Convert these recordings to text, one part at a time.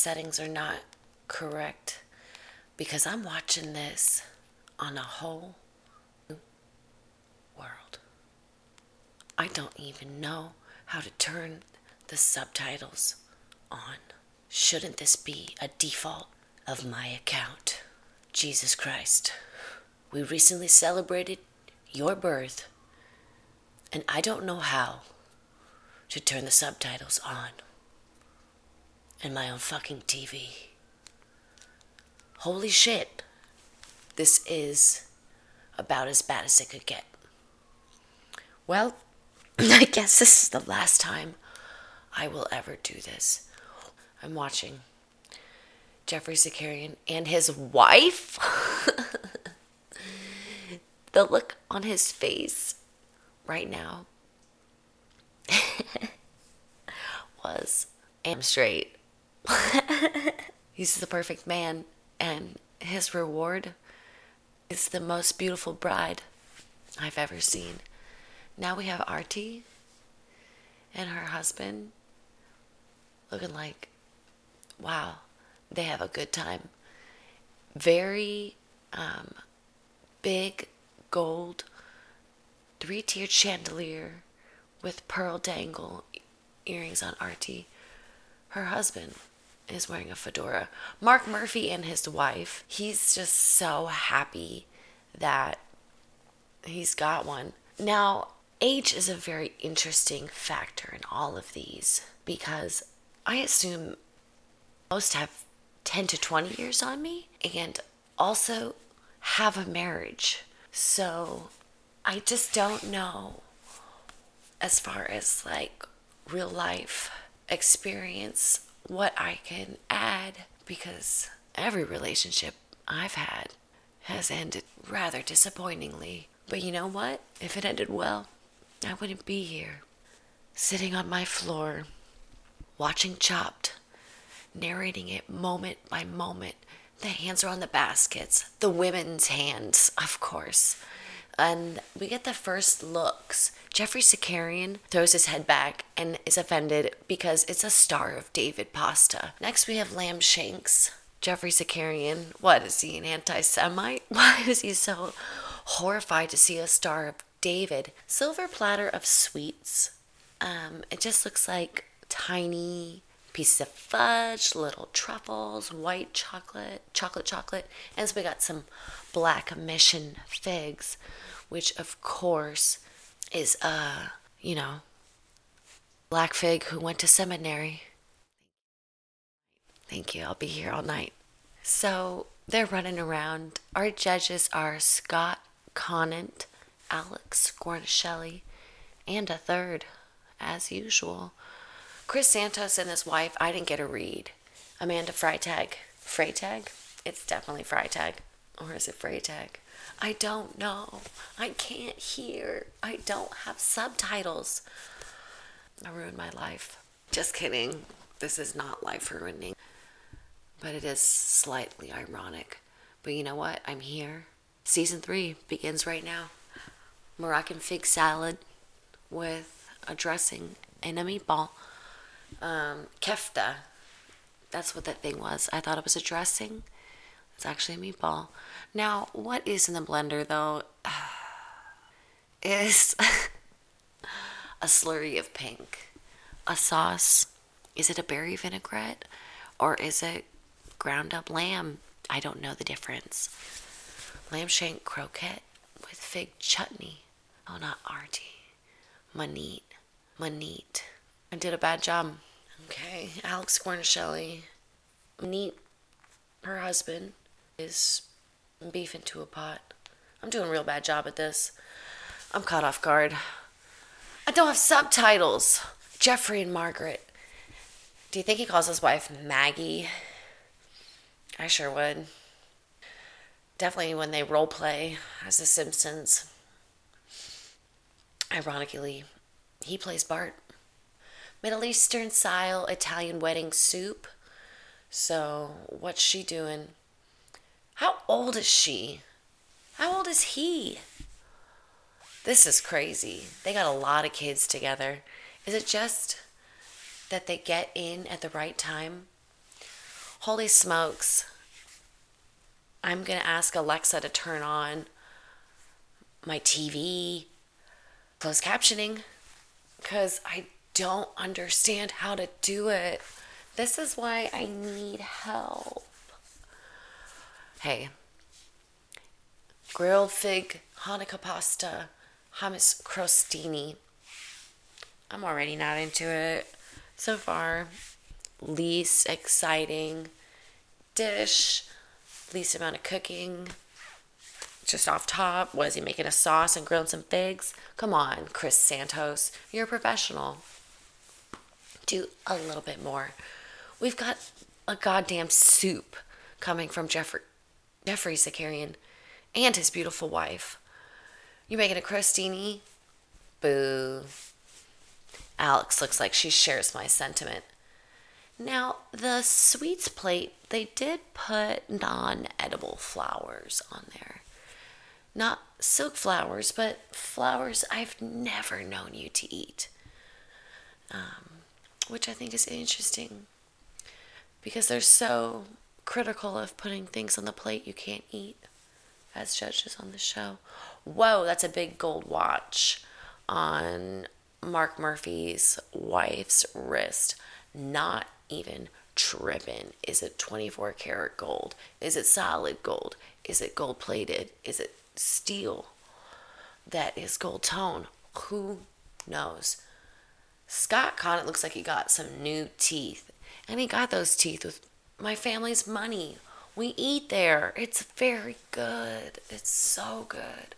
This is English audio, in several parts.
settings are not correct because I'm watching this on a whole world. I don't even know how to turn the subtitles on. Shouldn't this be a default of my account? Jesus Christ. We recently celebrated your birth, and I don't know how to turn the subtitles on in my own fucking TV. Holy shit. This is about as bad as it could get. Well, I guess this is the last time I will ever do this. I'm watching Geoffrey Zakarian and his wife. the look on his face right now was am straight. He's the perfect man, and his reward is the most beautiful bride I've ever seen. Now we have Artie and her husband looking like, wow, they have a good time. Very um, big gold three tiered chandelier with pearl dangle earrings on Artie. Her husband is wearing a fedora. Marc Murphy and his wife, he's just so happy that he's got one. Now, age is a very interesting factor in all of these because I assume most have 10 to 20 years on me and also have a marriage. So I just don't know as far as like real life experience what I can add because every relationship I've had has ended rather disappointingly. But you know what? If it ended well, I wouldn't be here, sitting on my floor, watching Chopped, narrating it moment by moment. The hands are on the baskets, the women's hands, of course. And we get the first looks. Geoffrey Zakarian throws his head back and is offended because it's a Star of David pasta. Next, we have lamb shanks. Geoffrey Zakarian, what is he, an anti Semite? Why is he so horrified to see a Star of David? Silver platter of sweets. Um, it just looks like tiny pieces of fudge, little truffles, white chocolate, chocolate, chocolate. And so we got some black mission figs, which of course is, uh, you know, black fig who went to seminary. Thank you. I'll be here all night. So they're running around. Our judges are Scott Conant, Alex Guarnaschelli, and a third, as usual. Chris Santos and his wife, I didn't get a read. Amanda Freitag. Freitag? It's definitely Freitag. Or is it Freitag? I don't know. I can't hear. I don't have subtitles. I ruined my life. Just kidding. This is not life ruining. But it is slightly ironic. But you know what? I'm here. Season three begins right now. Moroccan fig salad with a dressing and a meatball um, kefta. That's what that thing was. I thought it was a dressing. It's actually a meatball. Now, what is in the blender though is a slurry of pink. A sauce. Is it a berry vinaigrette or is it ground up lamb? I don't know the difference. Lamb shank croquette with fig chutney. Oh, not Artie. Maneet. Maneet. I did a bad job. Okay, Alex Guarnaschelli. Neat, her husband, is beef into a pot. I'm doing a real bad job at this. I'm caught off guard. I don't have subtitles. Geoffrey and Margaret. Do you think he calls his wife Maggie? I sure would. Definitely when they role play as The Simpsons. Ironically, he plays Bart. Middle Eastern style Italian wedding soup. So, what's she doing? How old is she? How old is he? This is crazy. They got a lot of kids together. Is it just that they get in at the right time? Holy smokes. I'm going to ask Alexa to turn on my TV, closed captioning, because I don't understand how to do it. This is why I need help. Hey, grilled fig Hanukkah pasta, hummus crostini. I'm already not into it so far. Least exciting dish, least amount of cooking. Just off top, was he making a sauce and grilling some figs? Come on, Chris Santos, you're a professional. Do a little bit more. We've got a goddamn soup coming from Jeffrey Geoffrey Zakarian and his beautiful wife. You making a crostini? Boo. Alex looks like she shares my sentiment. Now, the sweets plate, they did put non edible flowers on there. Not silk flowers, but flowers I've never known you to eat. Um, which I think is interesting because they're so critical of putting things on the plate you can't eat as judges on the show. Whoa, that's a big gold watch on Marc Murphy's wife's wrist. Not even tripping. Is it 24 karat gold? Is it solid gold? Is it gold plated? Is it steel that is gold tone? Who knows? Scott Conant looks like he got some new teeth. And he got those teeth with my family's money. We eat there. It's very good. It's so good.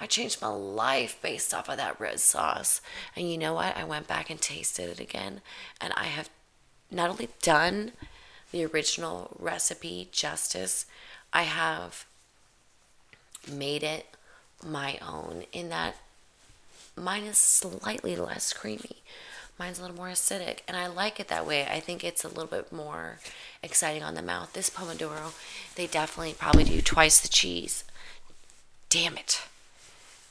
I changed my life based off of that red sauce. And you know what? I went back and tasted it again. And I have not only done the original recipe justice, I have made it my own in that mine is slightly less creamy. Mine's a little more acidic, and I like it that way. I think it's a little bit more exciting on the mouth. This Pomodoro, they definitely probably do twice the cheese. Damn it.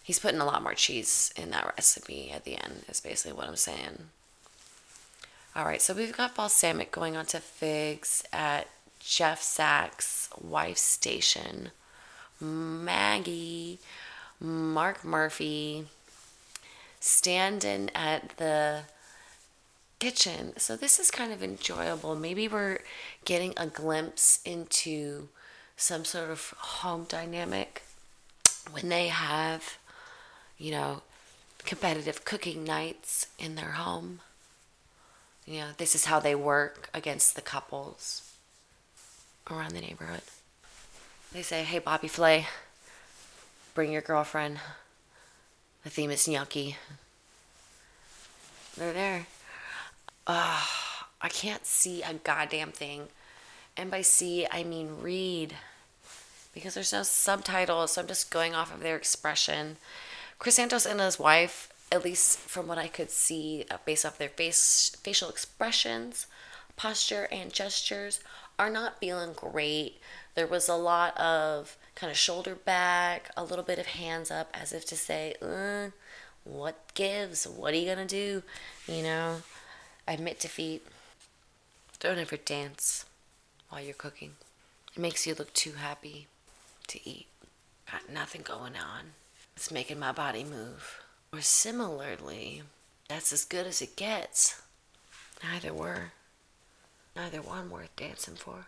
He's putting a lot more cheese in that recipe at the end, is basically what I'm saying. All right, so we've got balsamic going on to figs at Jeff Sachs' wife's station. Maggie, Marc Murphy, standing at the kitchen. So this is kind of enjoyable. Maybe we're getting a glimpse into some sort of home dynamic when they have, you know, competitive cooking nights in their home. You know, this is how they work against the couples around the neighborhood. They say, hey, Bobby Flay, bring your girlfriend. The theme is gnocchi. They're there. Uh, I can't see a goddamn thing. And by see, I mean read. Because there's no subtitles, so I'm just going off of their expression. Chris Santos and his wife, at least from what I could see uh, based off their face, facial expressions, posture, and gestures, are not feeling great. There was a lot of kind of shoulder back, a little bit of hands up, as if to say, uh, what gives? What are you going to do? You know? Admit defeat. Don't ever dance while you're cooking. It makes you look too happy to eat. Got nothing going on. It's making my body move. Or similarly, that's as good as it gets. Neither were. Neither one worth dancing for.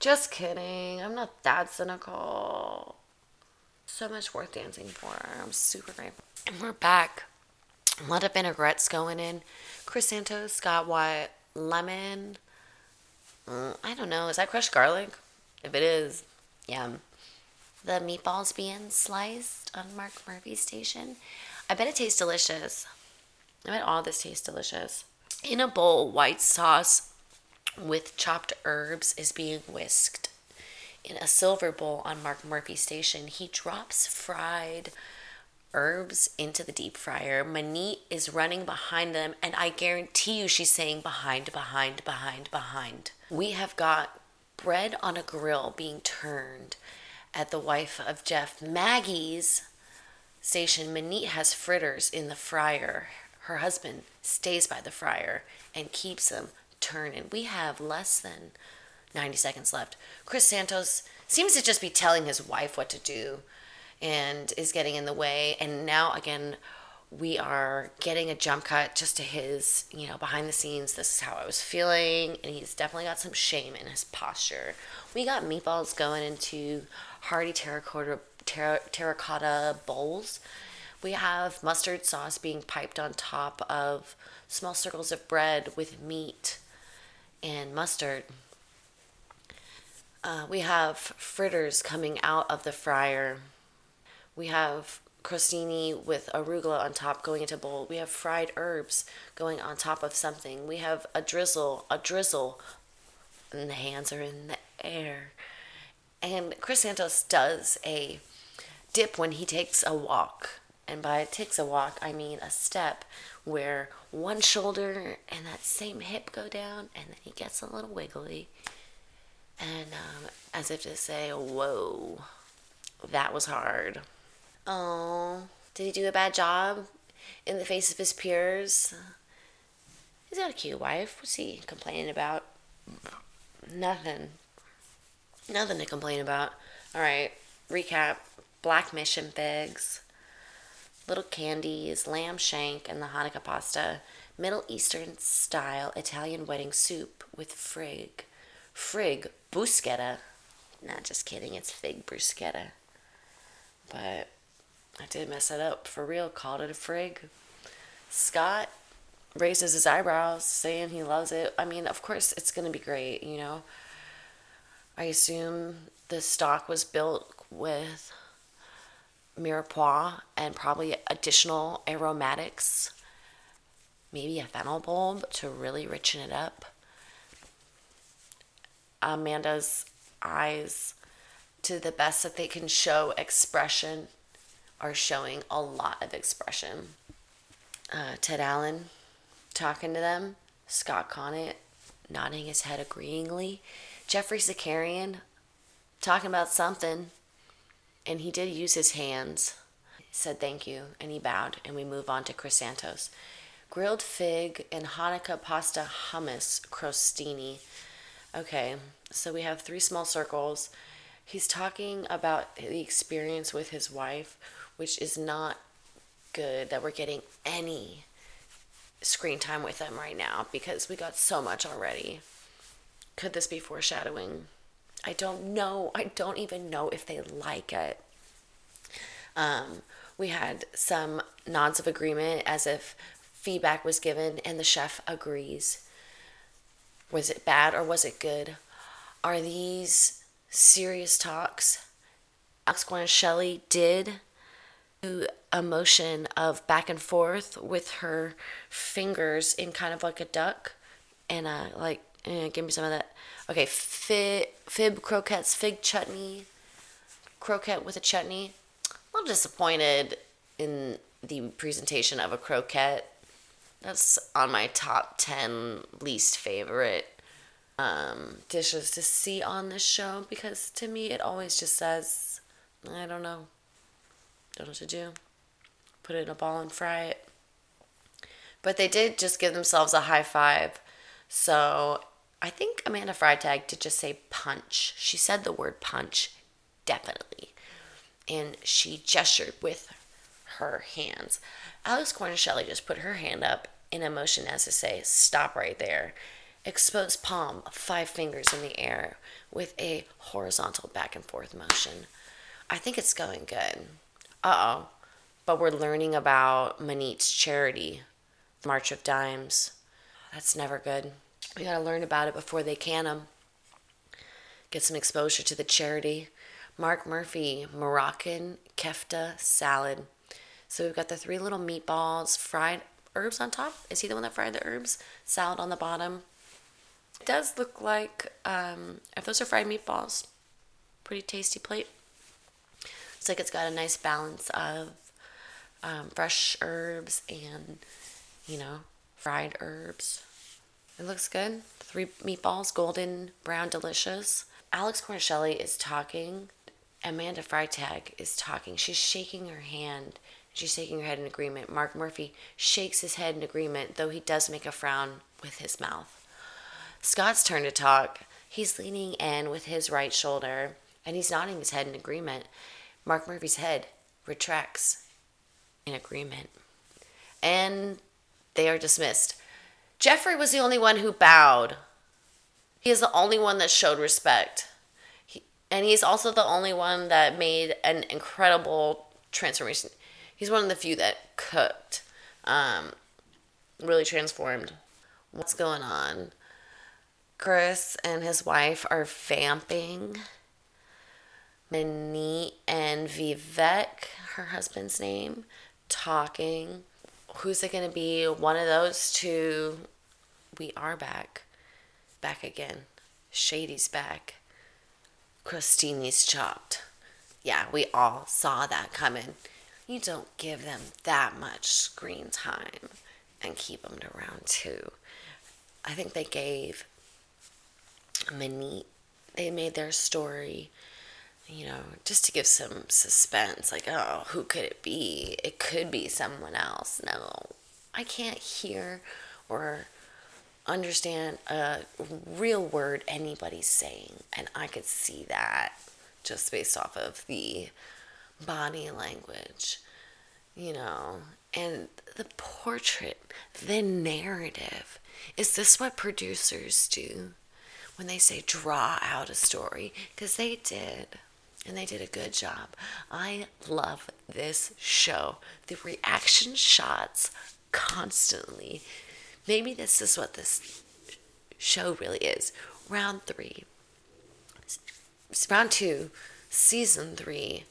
Just kidding. I'm not that cynical. So much worth dancing for. I'm super grateful. And we're back. A lot of vinaigrettes going in. Chris Santos got what? Lemon? Mm, I don't know. Is that crushed garlic? If it is, yum. The meatballs being sliced on Marc Murphy's station. I bet it tastes delicious. I bet all this tastes delicious. In a bowl, white sauce with chopped herbs is being whisked. In a silver bowl on Marc Murphy's station, he drops fried herbs into the deep fryer. Maneet is running behind them, and I guarantee you she's saying behind, behind, behind, behind. We have got bread on a grill being turned at the wife of Jeff Maggie's station, Maneet has fritters in the fryer. Her husband stays by the fryer and keeps them turning. We have less than 90 seconds left. Chris Santos seems to just be telling his wife what to do and is getting in the way. And now, again, we are getting a jump cut just to his, you know, behind the scenes. This is how I was feeling. And he's definitely got some shame in his posture. We got meatballs going into hearty terracotta, ter- terracotta bowls. We have mustard sauce being piped on top of small circles of bread with meat and mustard. Uh, we have fritters coming out of the fryer. We have crostini with arugula on top going into a bowl. We have fried herbs going on top of something. We have a drizzle, a drizzle, and the hands are in the air. And Chris Santos does a dip when he takes a walk. And by takes a walk, I mean a step where one shoulder and that same hip go down, and then he gets a little wiggly. And um, as if to say, Whoa, that was hard. Oh, did he do a bad job in the face of his peers? He's got a cute wife. What's he complaining about? Nothing. Nothing to complain about. All right, recap black mission figs, little candies, lamb shank, and the Hanukkah pasta. Middle Eastern style Italian wedding soup with frig. Frig bruschetta. Not just kidding, it's fig bruschetta. But I did mess it up for real. Called it a frig. Scott raises his eyebrows, saying he loves it. I mean, of course, it's going to be great, you know. I assume the stock was built with mirepoix and probably additional aromatics. Maybe a fennel bulb to really richen it up. Amanda's eyes, to the best that they can show expression, are showing a lot of expression. Uh, Ted Allen talking to them, Scott Conant nodding his head agreeingly, Geoffrey Zakarian talking about something, and he did use his hands. Said thank you, and he bowed, and we move on to Chris Santos. Grilled fig and Hanukkah pasta hummus crostini. Okay, so we have three small circles. He's talking about the experience with his wife, which is not good that we're getting any screen time with them right now because we got so much already. Could this be foreshadowing? I don't know. I don't even know if they like it. Um, we had some nods of agreement as if feedback was given and the chef agrees. Was it bad or was it good? Are these serious talks? Alex Guarnaschelli did a motion of back and forth with her fingers in kind of like a duck and uh like eh, give me some of that okay fib, fib croquettes fig chutney croquette with a chutney a little disappointed in the presentation of a croquette that's on my top 10 least favorite um, dishes to see on this show because to me it always just says i don't know don't know what to do. Put it in a ball and fry it. But they did just give themselves a high five. So I think Amanda Freitag did just say punch. She said the word punch, definitely. And she gestured with her hands. Alex Guarnaschelli just put her hand up in a motion as to say, stop right there. Exposed palm, five fingers in the air with a horizontal back and forth motion. I think it's going good uh oh. But we're learning about Maneet's charity, March of Dimes. That's never good. We gotta learn about it before they can them. Get some exposure to the charity. Marc Murphy, Moroccan kefta salad. So we've got the three little meatballs, fried herbs on top. Is he the one that fried the herbs? Salad on the bottom. It does look like, um, if those are fried meatballs, pretty tasty plate. Looks like it's got a nice balance of um, fresh herbs and, you know, fried herbs. It looks good. Three meatballs, golden, brown, delicious. Alex Guarnaschelli is talking Amanda Freitag is talking. She's shaking her hand. She's shaking her head in agreement. Marc Murphy shakes his head in agreement, though he does make a frown with his mouth. Scott's turn to talk. He's leaning in with his right shoulder and he's nodding his head in agreement. Marc Murphy's head retracts in agreement. And they are dismissed. Geoffrey was the only one who bowed. He is the only one that showed respect. He, and he's also the only one that made an incredible transformation. He's one of the few that cooked, um, really transformed. What's going on? Chris and his wife are vamping. Maneet and Vivek, her husband's name, talking. Who's it going to be? One of those two. We are back. Back again. Shady's back. Christini's chopped. Yeah, we all saw that coming. You don't give them that much screen time and keep them to round two. I think they gave Maneet, they made their story, you know, just to give some suspense. Like, oh, who could it be? It could be someone else. No, I can't hear or understand a real word anybody's saying. And I could see that just based off of the body language, you know, and the portrait, the narrative. Is this what producers do? when they say draw out a story, because they did. And they did a good job. I love this show. The reaction shots constantly. Maybe this is what this show really is. Round three, round two, season three.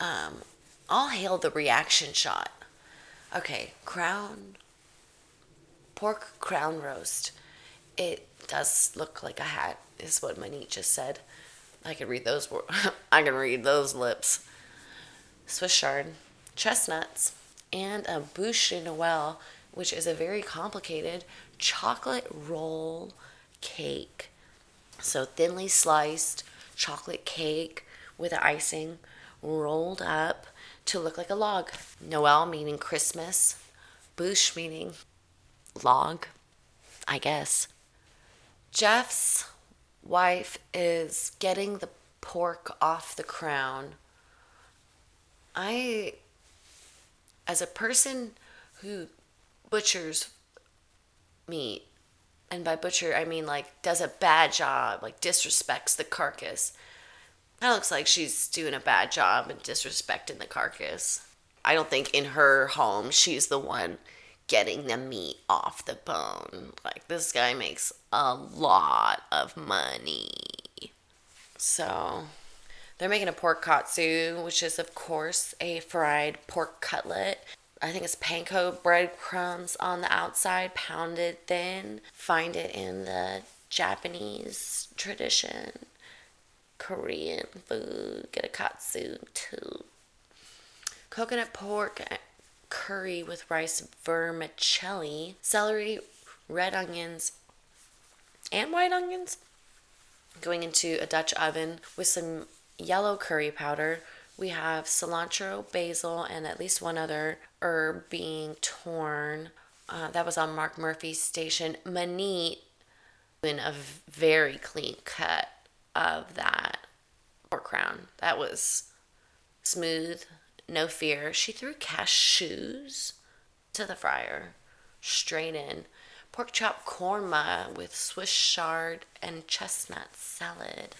Um, all hail the reaction shot. Okay, crown, pork crown roast. It does look like a hat, is what Maneet just said. I can read those. I can read those lips. Swiss chard, chestnuts, and a bûche de Noël, which is a very complicated chocolate roll cake. So thinly sliced chocolate cake with icing rolled up to look like a log. Noel meaning Christmas, bûche meaning log, I guess. Jeff's wife is getting the pork off the crown. I, as a person who butchers meat, and by butcher I mean like does a bad job, like disrespects the carcass. That looks like she's doing a bad job and disrespecting the carcass. I don't think in her home she's the one getting the meat off the bone. Like, this guy makes a lot of money. So, they're making a pork katsu, which is, of course, a fried pork cutlet. I think it's panko breadcrumbs on the outside, pounded thin. Find it in the Japanese tradition. Korean food, get a katsu too. Coconut pork curry with rice vermicelli, celery, red onions, and white onions. Going into a Dutch oven with some yellow curry powder. We have cilantro, basil, and at least one other herb being torn. Uh, that was on Marc Murphy's station. Maneet in a very clean cut of that pork crown. That was smooth, no fear, she threw cashews to the fryer, straight in. Pork chop korma with Swiss chard and chestnut salad.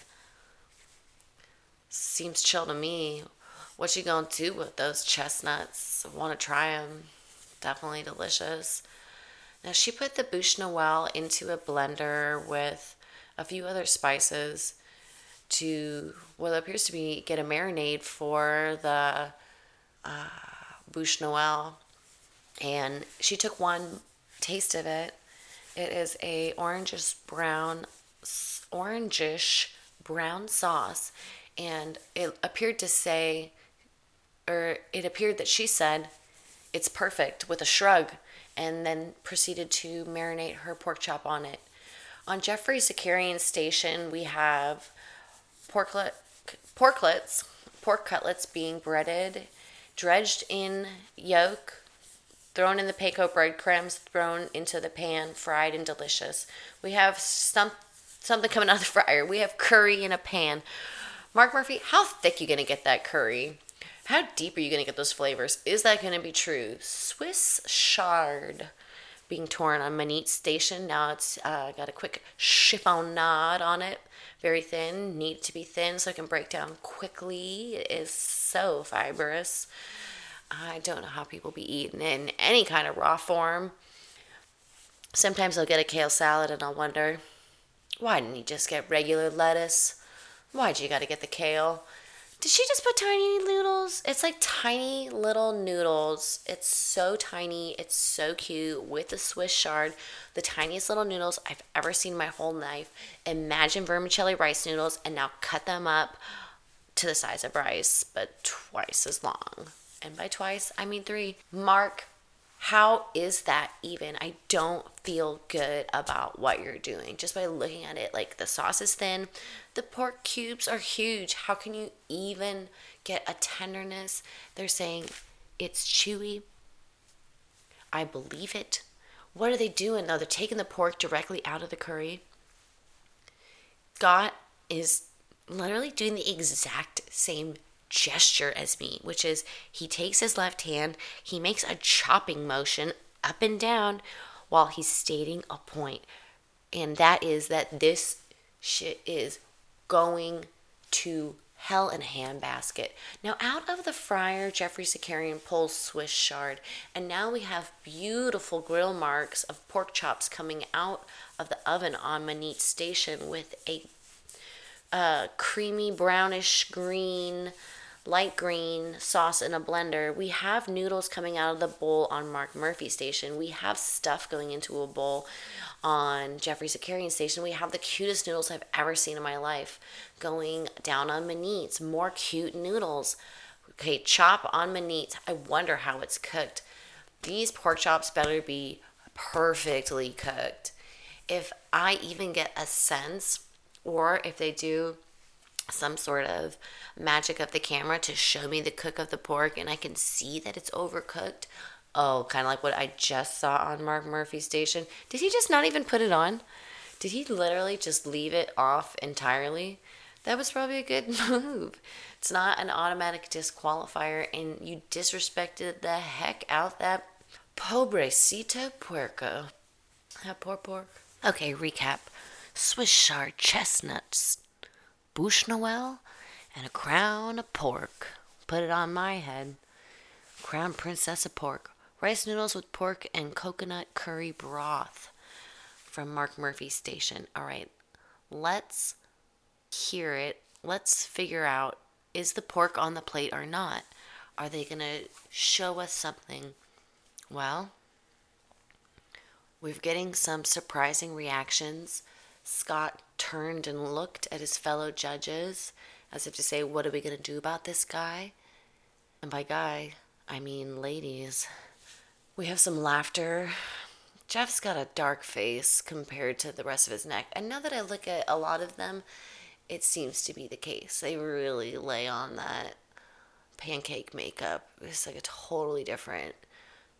Seems chill to me. What you gonna do with those chestnuts? Want to try them? Definitely delicious. Now she put the bûche noël into a blender with a few other spices to what appears to be get a marinade for the uh, Bûche Noël, and she took one taste of it. It is a orangish brown, orangish brown sauce, and it appeared to say, or it appeared that she said, "It's perfect" with a shrug, and then proceeded to marinate her pork chop on it. On Geoffrey's Zakarian station, we have porklet porklets, pork cutlets being breaded, dredged in yolk, thrown in the panko breadcrumbs, thrown into the pan, fried and delicious. We have some something coming out of the fryer. We have curry in a pan. Marc Murphy, how thick you gonna get that curry? How deep are you gonna get those flavors? Is that gonna be true? Swiss chard being torn on Maneet Station. Now it's uh, got a quick chiffonade on it. Very thin, need to be thin so it can break down quickly. It is so fibrous. I don't know how people be eating it in any kind of raw form. Sometimes I'll get a kale salad and I'll wonder, why didn't you just get regular lettuce? Why'd you gotta get the kale? Did she just put tiny noodles? It's like tiny little noodles. It's so tiny. It's so cute with the Swiss chard. The tiniest little noodles I've ever seen my whole life. Imagine vermicelli rice noodles and now cut them up to the size of rice, but twice as long. And by twice, I mean three. Marc how is that even? I don't feel good about what you're doing just by looking at it. Like the sauce is thin, the pork cubes are huge. How can you even get a tenderness? They're saying it's chewy. I believe it. What are they doing? though? they're taking the pork directly out of the curry. Scott is literally doing the exact same gesture as me, which is he takes his left hand, he makes a chopping motion up and down while he's stating a point. And that is that this shit is going to hell in a handbasket. Now, out of the fryer, Geoffrey Zakarian pulls Swiss chard, and now we have beautiful grill marks of pork chops coming out of the oven on Maneet Station with a uh, creamy brownish green light green sauce in a blender. We have noodles coming out of the bowl on Marc Murphy station. We have stuff going into a bowl on Geoffrey Zakarian station. We have the cutest noodles I've ever seen in my life going down on Maneet's. More cute noodles. Okay, chop on Maneet's. I wonder how it's cooked. These pork chops better be perfectly cooked. If I even get a sense, or if they do some sort of magic of the camera to show me the cook of the pork and I can see that it's overcooked. Oh, kind of like what I just saw on Marc Murphy station. Did he just not even put it on? Did he literally just leave it off entirely? That was probably a good move. It's not an automatic disqualifier, and you disrespected the heck out that pobrecito puerco. That poor pork. Okay, recap. Swiss chard chestnuts Bûche Noël, and a crown of pork. Put it on my head. Crown Princess of Pork. Rice noodles with pork and coconut curry broth from Marc Murphy Station. All right, let's hear it. Let's figure out is the pork on the plate or not? Are they going to show us something? Well, we're getting some surprising reactions. Scott turned and looked at his fellow judges as if to say, What are we going to do about this guy? And by guy, I mean ladies. We have some laughter. Jeff's got a dark face compared to the rest of his neck. And now that I look at a lot of them, it seems to be the case. They really lay on that pancake makeup. It's like a totally different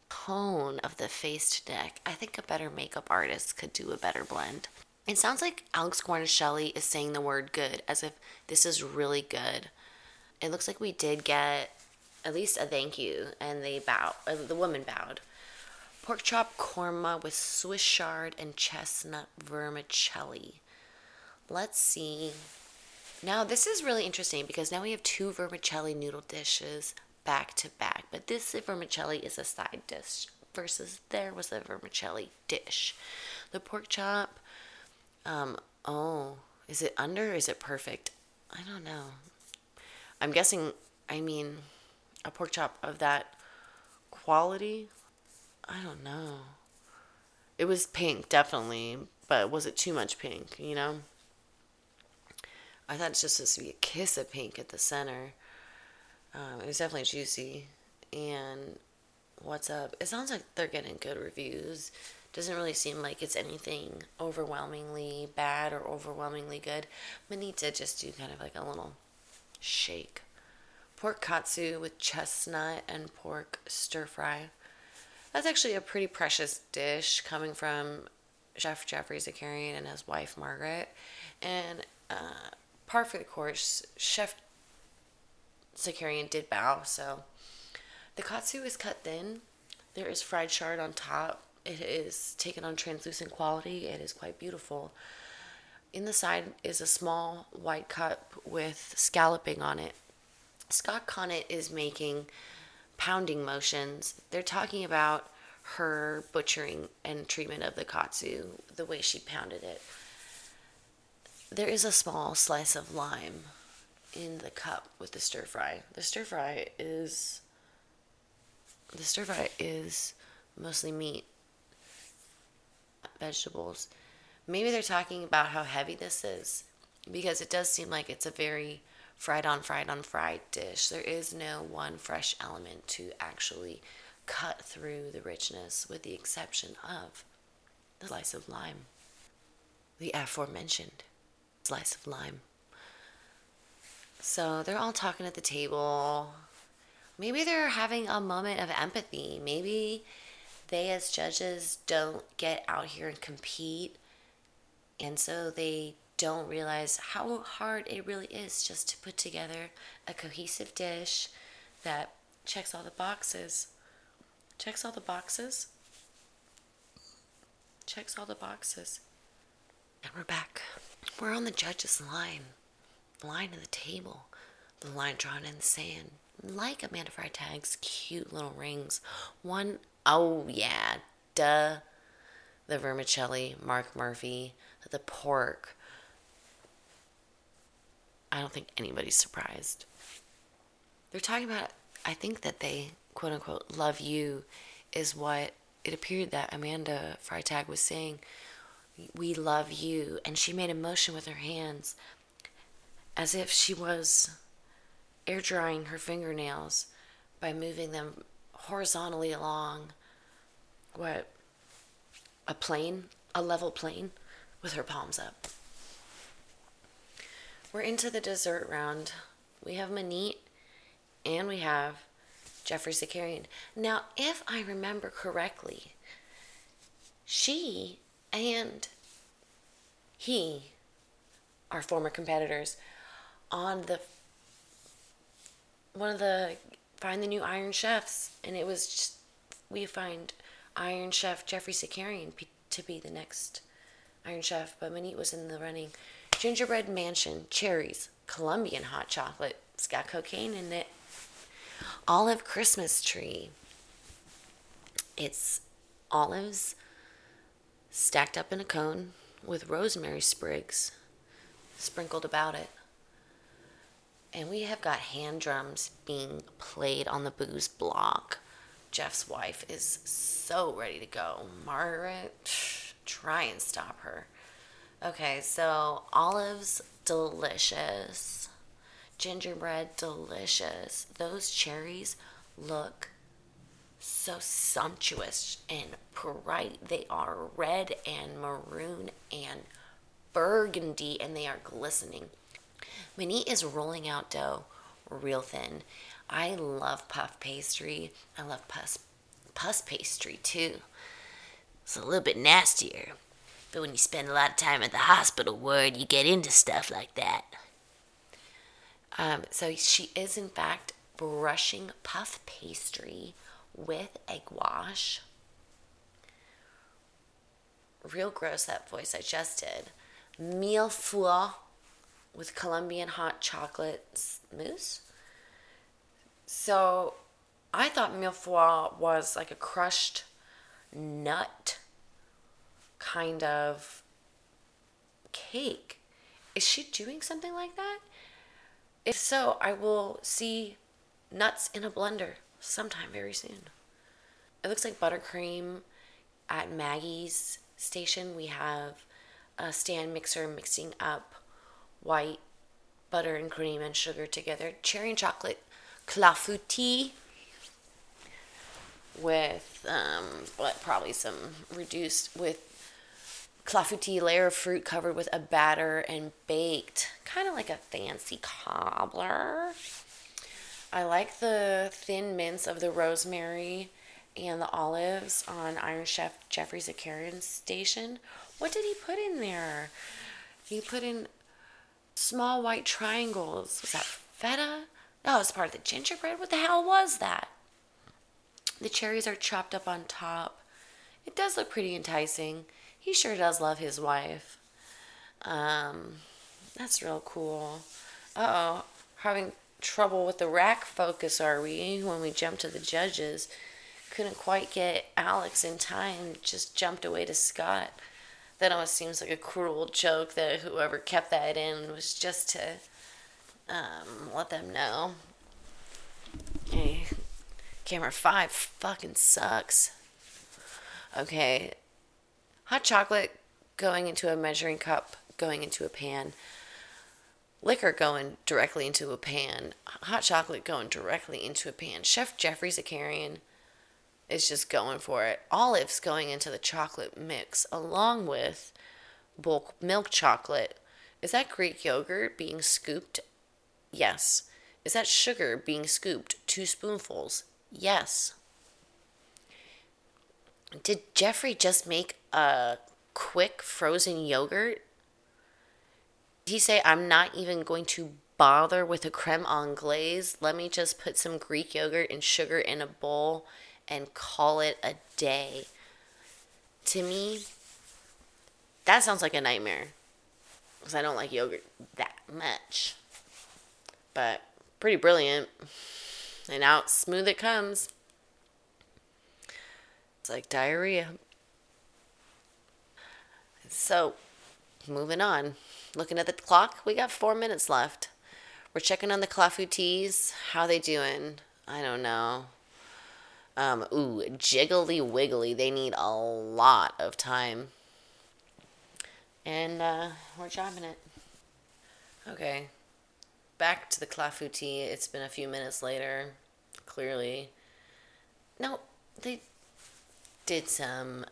tone of the face to neck. I think a better makeup artist could do a better blend. It sounds like Alex Guarnaschelli is saying the word good as if this is really good. It looks like we did get at least a thank you, and they bow. Uh, the woman bowed. Pork chop korma with Swiss chard and chestnut vermicelli. Let's see. Now, this is really interesting because now we have two vermicelli noodle dishes back to back, but this vermicelli is a side dish versus there was a vermicelli dish. The pork chop um, oh, is it under? is it perfect? I don't know. I'm guessing, I mean, a pork chop of that quality? I don't know. It was pink, definitely, but was it too much pink, you know? I thought it's just supposed to be a kiss of pink at the center. Um, it was definitely juicy. And what's up? It sounds like they're getting good reviews doesn't really seem like it's anything overwhelmingly bad or overwhelmingly good. Manita just do kind of like a little shake. Pork katsu with chestnut and pork stir fry. That's actually a pretty precious dish coming from Chef Geoffrey Zakarian and his wife Margaret. And uh, par for the course, Chef Zakarian did bow, so the katsu is cut thin. There is fried chard on top. It is taken on translucent quality. It is quite beautiful. In the side is a small white cup with scalloping on it. Scott Conant is making pounding motions. They're talking about her butchering and treatment of the katsu, the way she pounded it. There is a small slice of lime in the cup with the stir fry. The stir fry is the stir fry is mostly meat, vegetables. Maybe they're talking about how heavy this is because it does seem like it's a very fried on fried on fried dish. There is no one fresh element to actually cut through the richness, with the exception of the slice of lime. The aforementioned slice of lime. So they're all talking at the table. Maybe they're having a moment of empathy. Maybe they, as judges, don't get out here and compete. And so they don't realize how hard it really is just to put together a cohesive dish that checks all the boxes. Checks all the boxes. Checks all the boxes. And we're back. We're on the judge's line. The line of the table. The line drawn in the sand. Like Amanda Freitag's cute little rings. One, oh yeah, duh. The vermicelli, Marc Murphy, the pork, I don't think anybody's surprised. They're talking about, I think that they, quote unquote, love you, is what it appeared that Amanda Freitag was saying. We love you. And she made a motion with her hands as if she was air drying her fingernails by moving them horizontally along what a plane, a level plane with her palms up. We're into the dessert round. We have Maneet and we have Geoffrey Zakarian. Now, if I remember correctly, she and he are former competitors on the one of the find the new Iron Chefs, and it was just, we find Iron Chef Geoffrey Zakarian to be the next Iron Chef, but Maneet was in the running gingerbread mansion, cherries, Colombian hot chocolate. It's got cocaine in it. Olive Christmas tree. It's olives stacked up in a cone with rosemary sprigs sprinkled about it. And we have got hand drums being played on the booze block. Jeff's wife is so ready to go. Margaret, try and stop her. Okay, so olives, delicious. Gingerbread, delicious. Those cherries look so sumptuous and bright. They are red and maroon and burgundy, and they are glistening. Minnie is rolling out dough real thin. I love puff pastry. I love puss, puss pastry too. It's a little bit nastier. But when you spend a lot of time at the hospital ward, you get into stuff like that. Um, so she is, in fact, brushing puff pastry with egg wash. Real gross, that voice I just did. Mille-feuille with Colombian hot chocolate mousse. So I thought mille-feuille was like a crushed nut kind of cake. Is she doing something like that? If so, I will see nuts in a blender sometime very soon. It looks like buttercream at Maggie's station. We have a stand mixer mixing up white butter and cream and sugar together. Cherry and chocolate clafouti with um, what probably some reduced with clafouti layer of fruit covered with a batter and baked, kind of like a fancy cobbler. I like the thin mints of the rosemary and the olives on Iron Chef Geoffrey Zakarian's station. What did he put in there? He put in small white triangles. Was that feta? Oh, it's part of the gingerbread. What the hell was that? The cherries are chopped up on top. It does look pretty enticing. He sure does love his wife. Um, that's real cool. Uh oh, having trouble with the rack focus, are we? When we jump to the judges, couldn't quite get Alex in time, just jumped away to Scott. That almost seems like a cruel joke that whoever kept that in was just to um, let them know. Hey, camera five fucking sucks. Okay, hot chocolate going into a measuring cup, going into a pan liquor going directly into a pan, hot chocolate going directly into a pan. Chef Geoffrey Zakarian is just going for it. Olives going into the chocolate mix along with bulk milk chocolate. Is that Greek yogurt being scooped? Yes. Is that sugar being scooped? Two spoonfuls? Yes. Did Geoffrey just make a quick frozen yogurt? He say, I'm not even going to bother with a creme anglaise? Let me just put some Greek yogurt and sugar in a bowl and call it a day. To me, that sounds like a nightmare because I don't like yogurt that much. But pretty brilliant. And out smooth it comes. It's like diarrhea. So, moving on. Looking at the clock, we got four minutes left. We're checking on the clafoutis. How they doing? I don't know. Um, ooh, jiggly wiggly. They need a lot of time. And uh, we're chopping it. Okay. Back to the clafouti. It's been a few minutes later. Clearly. No, they did some.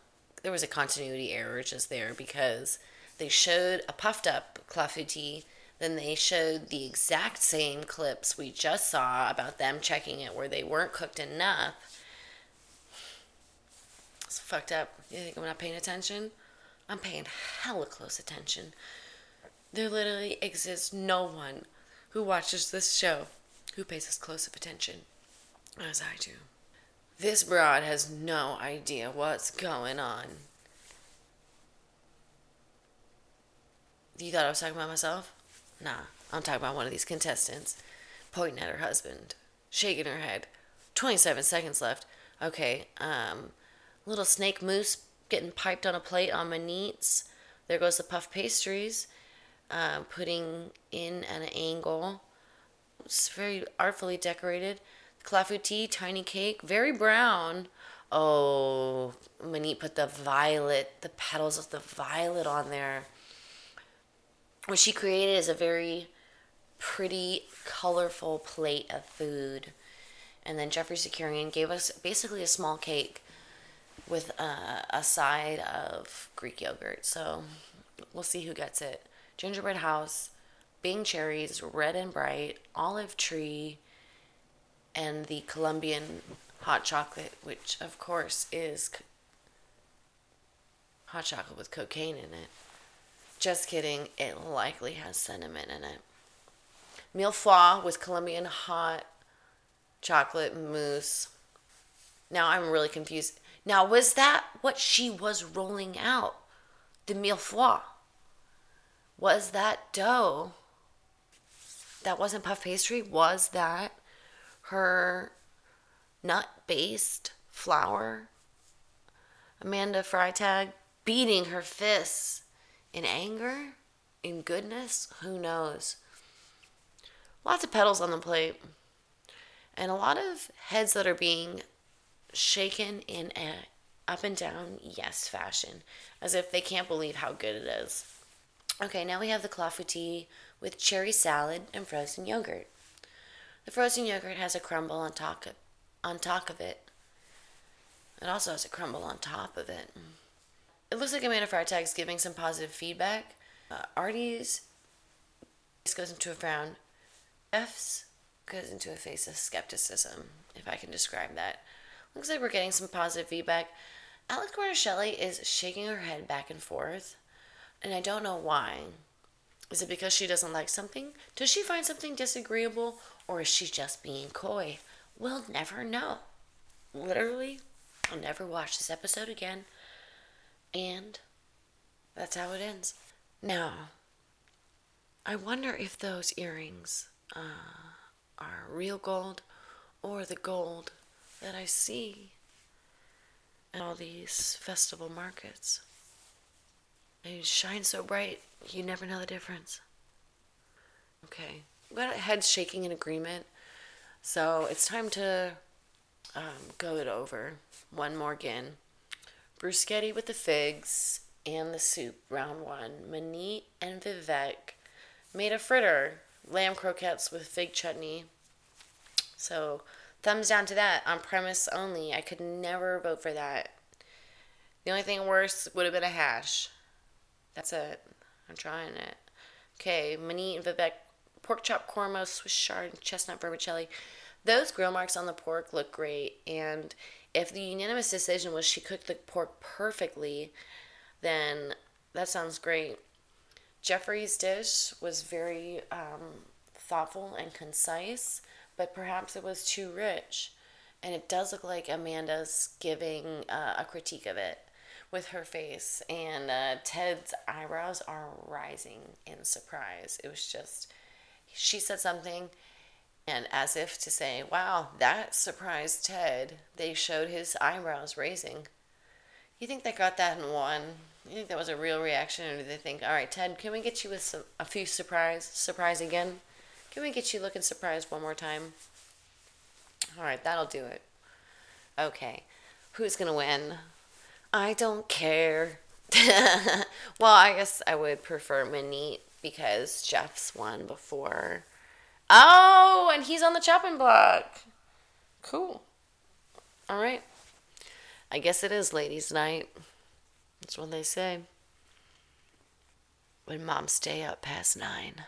There was a continuity error just there because they showed a puffed up clafouti then they showed the exact same clips we just saw about them checking it where they weren't cooked enough it's fucked up. You think I'm not paying attention? I'm paying hella close attention. There literally exists no one who watches this show who pays as close of attention as I do. This broad has no idea what's going on. You thought I was talking about myself? Nah, I'm talking about one of these contestants pointing at her husband, shaking her head. 27 seconds left. Okay, um, Little snake moose getting piped on a plate on Maneet's. There goes the puff pastries, uh, putting in an angle. It's very artfully decorated. Clafouti, tiny cake, very brown. Oh, Maneet put the violet, the petals of the violet on there. What she created is a very pretty, colorful plate of food. And then Geoffrey Zakarian gave us basically a small cake with a side of Greek yogurt. So we'll see who gets it. Gingerbread house, Bing cherries, red and bright, olive tree, and the Colombian hot chocolate, which of course is hot chocolate with cocaine in it. Just kidding, it likely has cinnamon in it. Mille with Colombian hot chocolate mousse. Now I'm really confused. Now, was that what she was rolling out? The mille-feuille? Was that dough? That wasn't puff pastry? Was that her nut based flour? Amanda Freitag beating her fists in anger, in goodness, who knows? Lots of petals on the plate, and a lot of heads that are being shaken in a up and down yes fashion, as if they can't believe how good it is. Okay, now we have the clafouti with cherry salad and frozen yogurt. The frozen yogurt has a crumble on top of, on top of it. It also has a crumble on top of it. it looks like Amanda Freitag's giving some positive feedback. Uh, Artie's face goes into a frown. F's goes into a face of skepticism, if I can describe that. Looks like we're getting some positive feedback. Alex Guarnaschelli is shaking her head back and forth, and I don't know why. Is it because she doesn't like something? Does she find something disagreeable? Or is she just being coy? We'll never know. Literally, I'll never watch this episode again. And that's how it ends. Now, I wonder if those earrings uh, are real gold or the gold that I see in all these festival markets. They shine so bright, you never know the difference. Okay, got heads shaking in agreement. So it's time to um, go it over one more again. Bruschetti with the figs and the soup, round one. Maneet and Vivek made a fritter, lamb croquettes with fig chutney. So thumbs down to that on premise only. I could never vote for that. The only thing worse would have been a hash. That's it. I'm trying it. Okay, Maneet and Vivek pork chop korma, Swiss chard, and chestnut vermicelli. Those grill marks on the pork look great, and if the unanimous decision was she cooked the pork perfectly, then that sounds great. Geoffrey's dish was very um, thoughtful and concise, but perhaps it was too rich. And it does look like Amanda's giving uh, a critique of it with her face, and uh, Ted's eyebrows are rising in surprise. It was just, she said something, and as if to say, wow, that surprised Ted, they showed his eyebrows raising. You think they got that in one? You think that was a real reaction, or do they think, all right, Ted, can we get you with some, a few surprise, surprise again? Can we get you looking surprised one more time? All right, that'll do it. Okay, who's gonna win? I don't care. well, I guess I would prefer Maneet because Jeff's won before. Oh, and he's on the chopping block. Cool. All right. I guess it is ladies' night. That's what they say. When moms stay up past nine.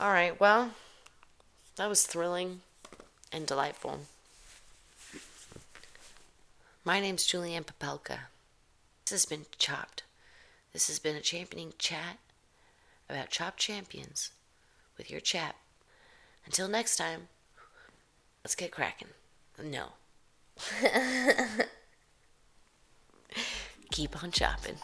All right, well, that was thrilling and delightful. My name's Julianne Papelka. This has been Chopped. This has been a championing chat about Chop Champions with your chap. Until next time, let's get cracking. No. Keep on chopping.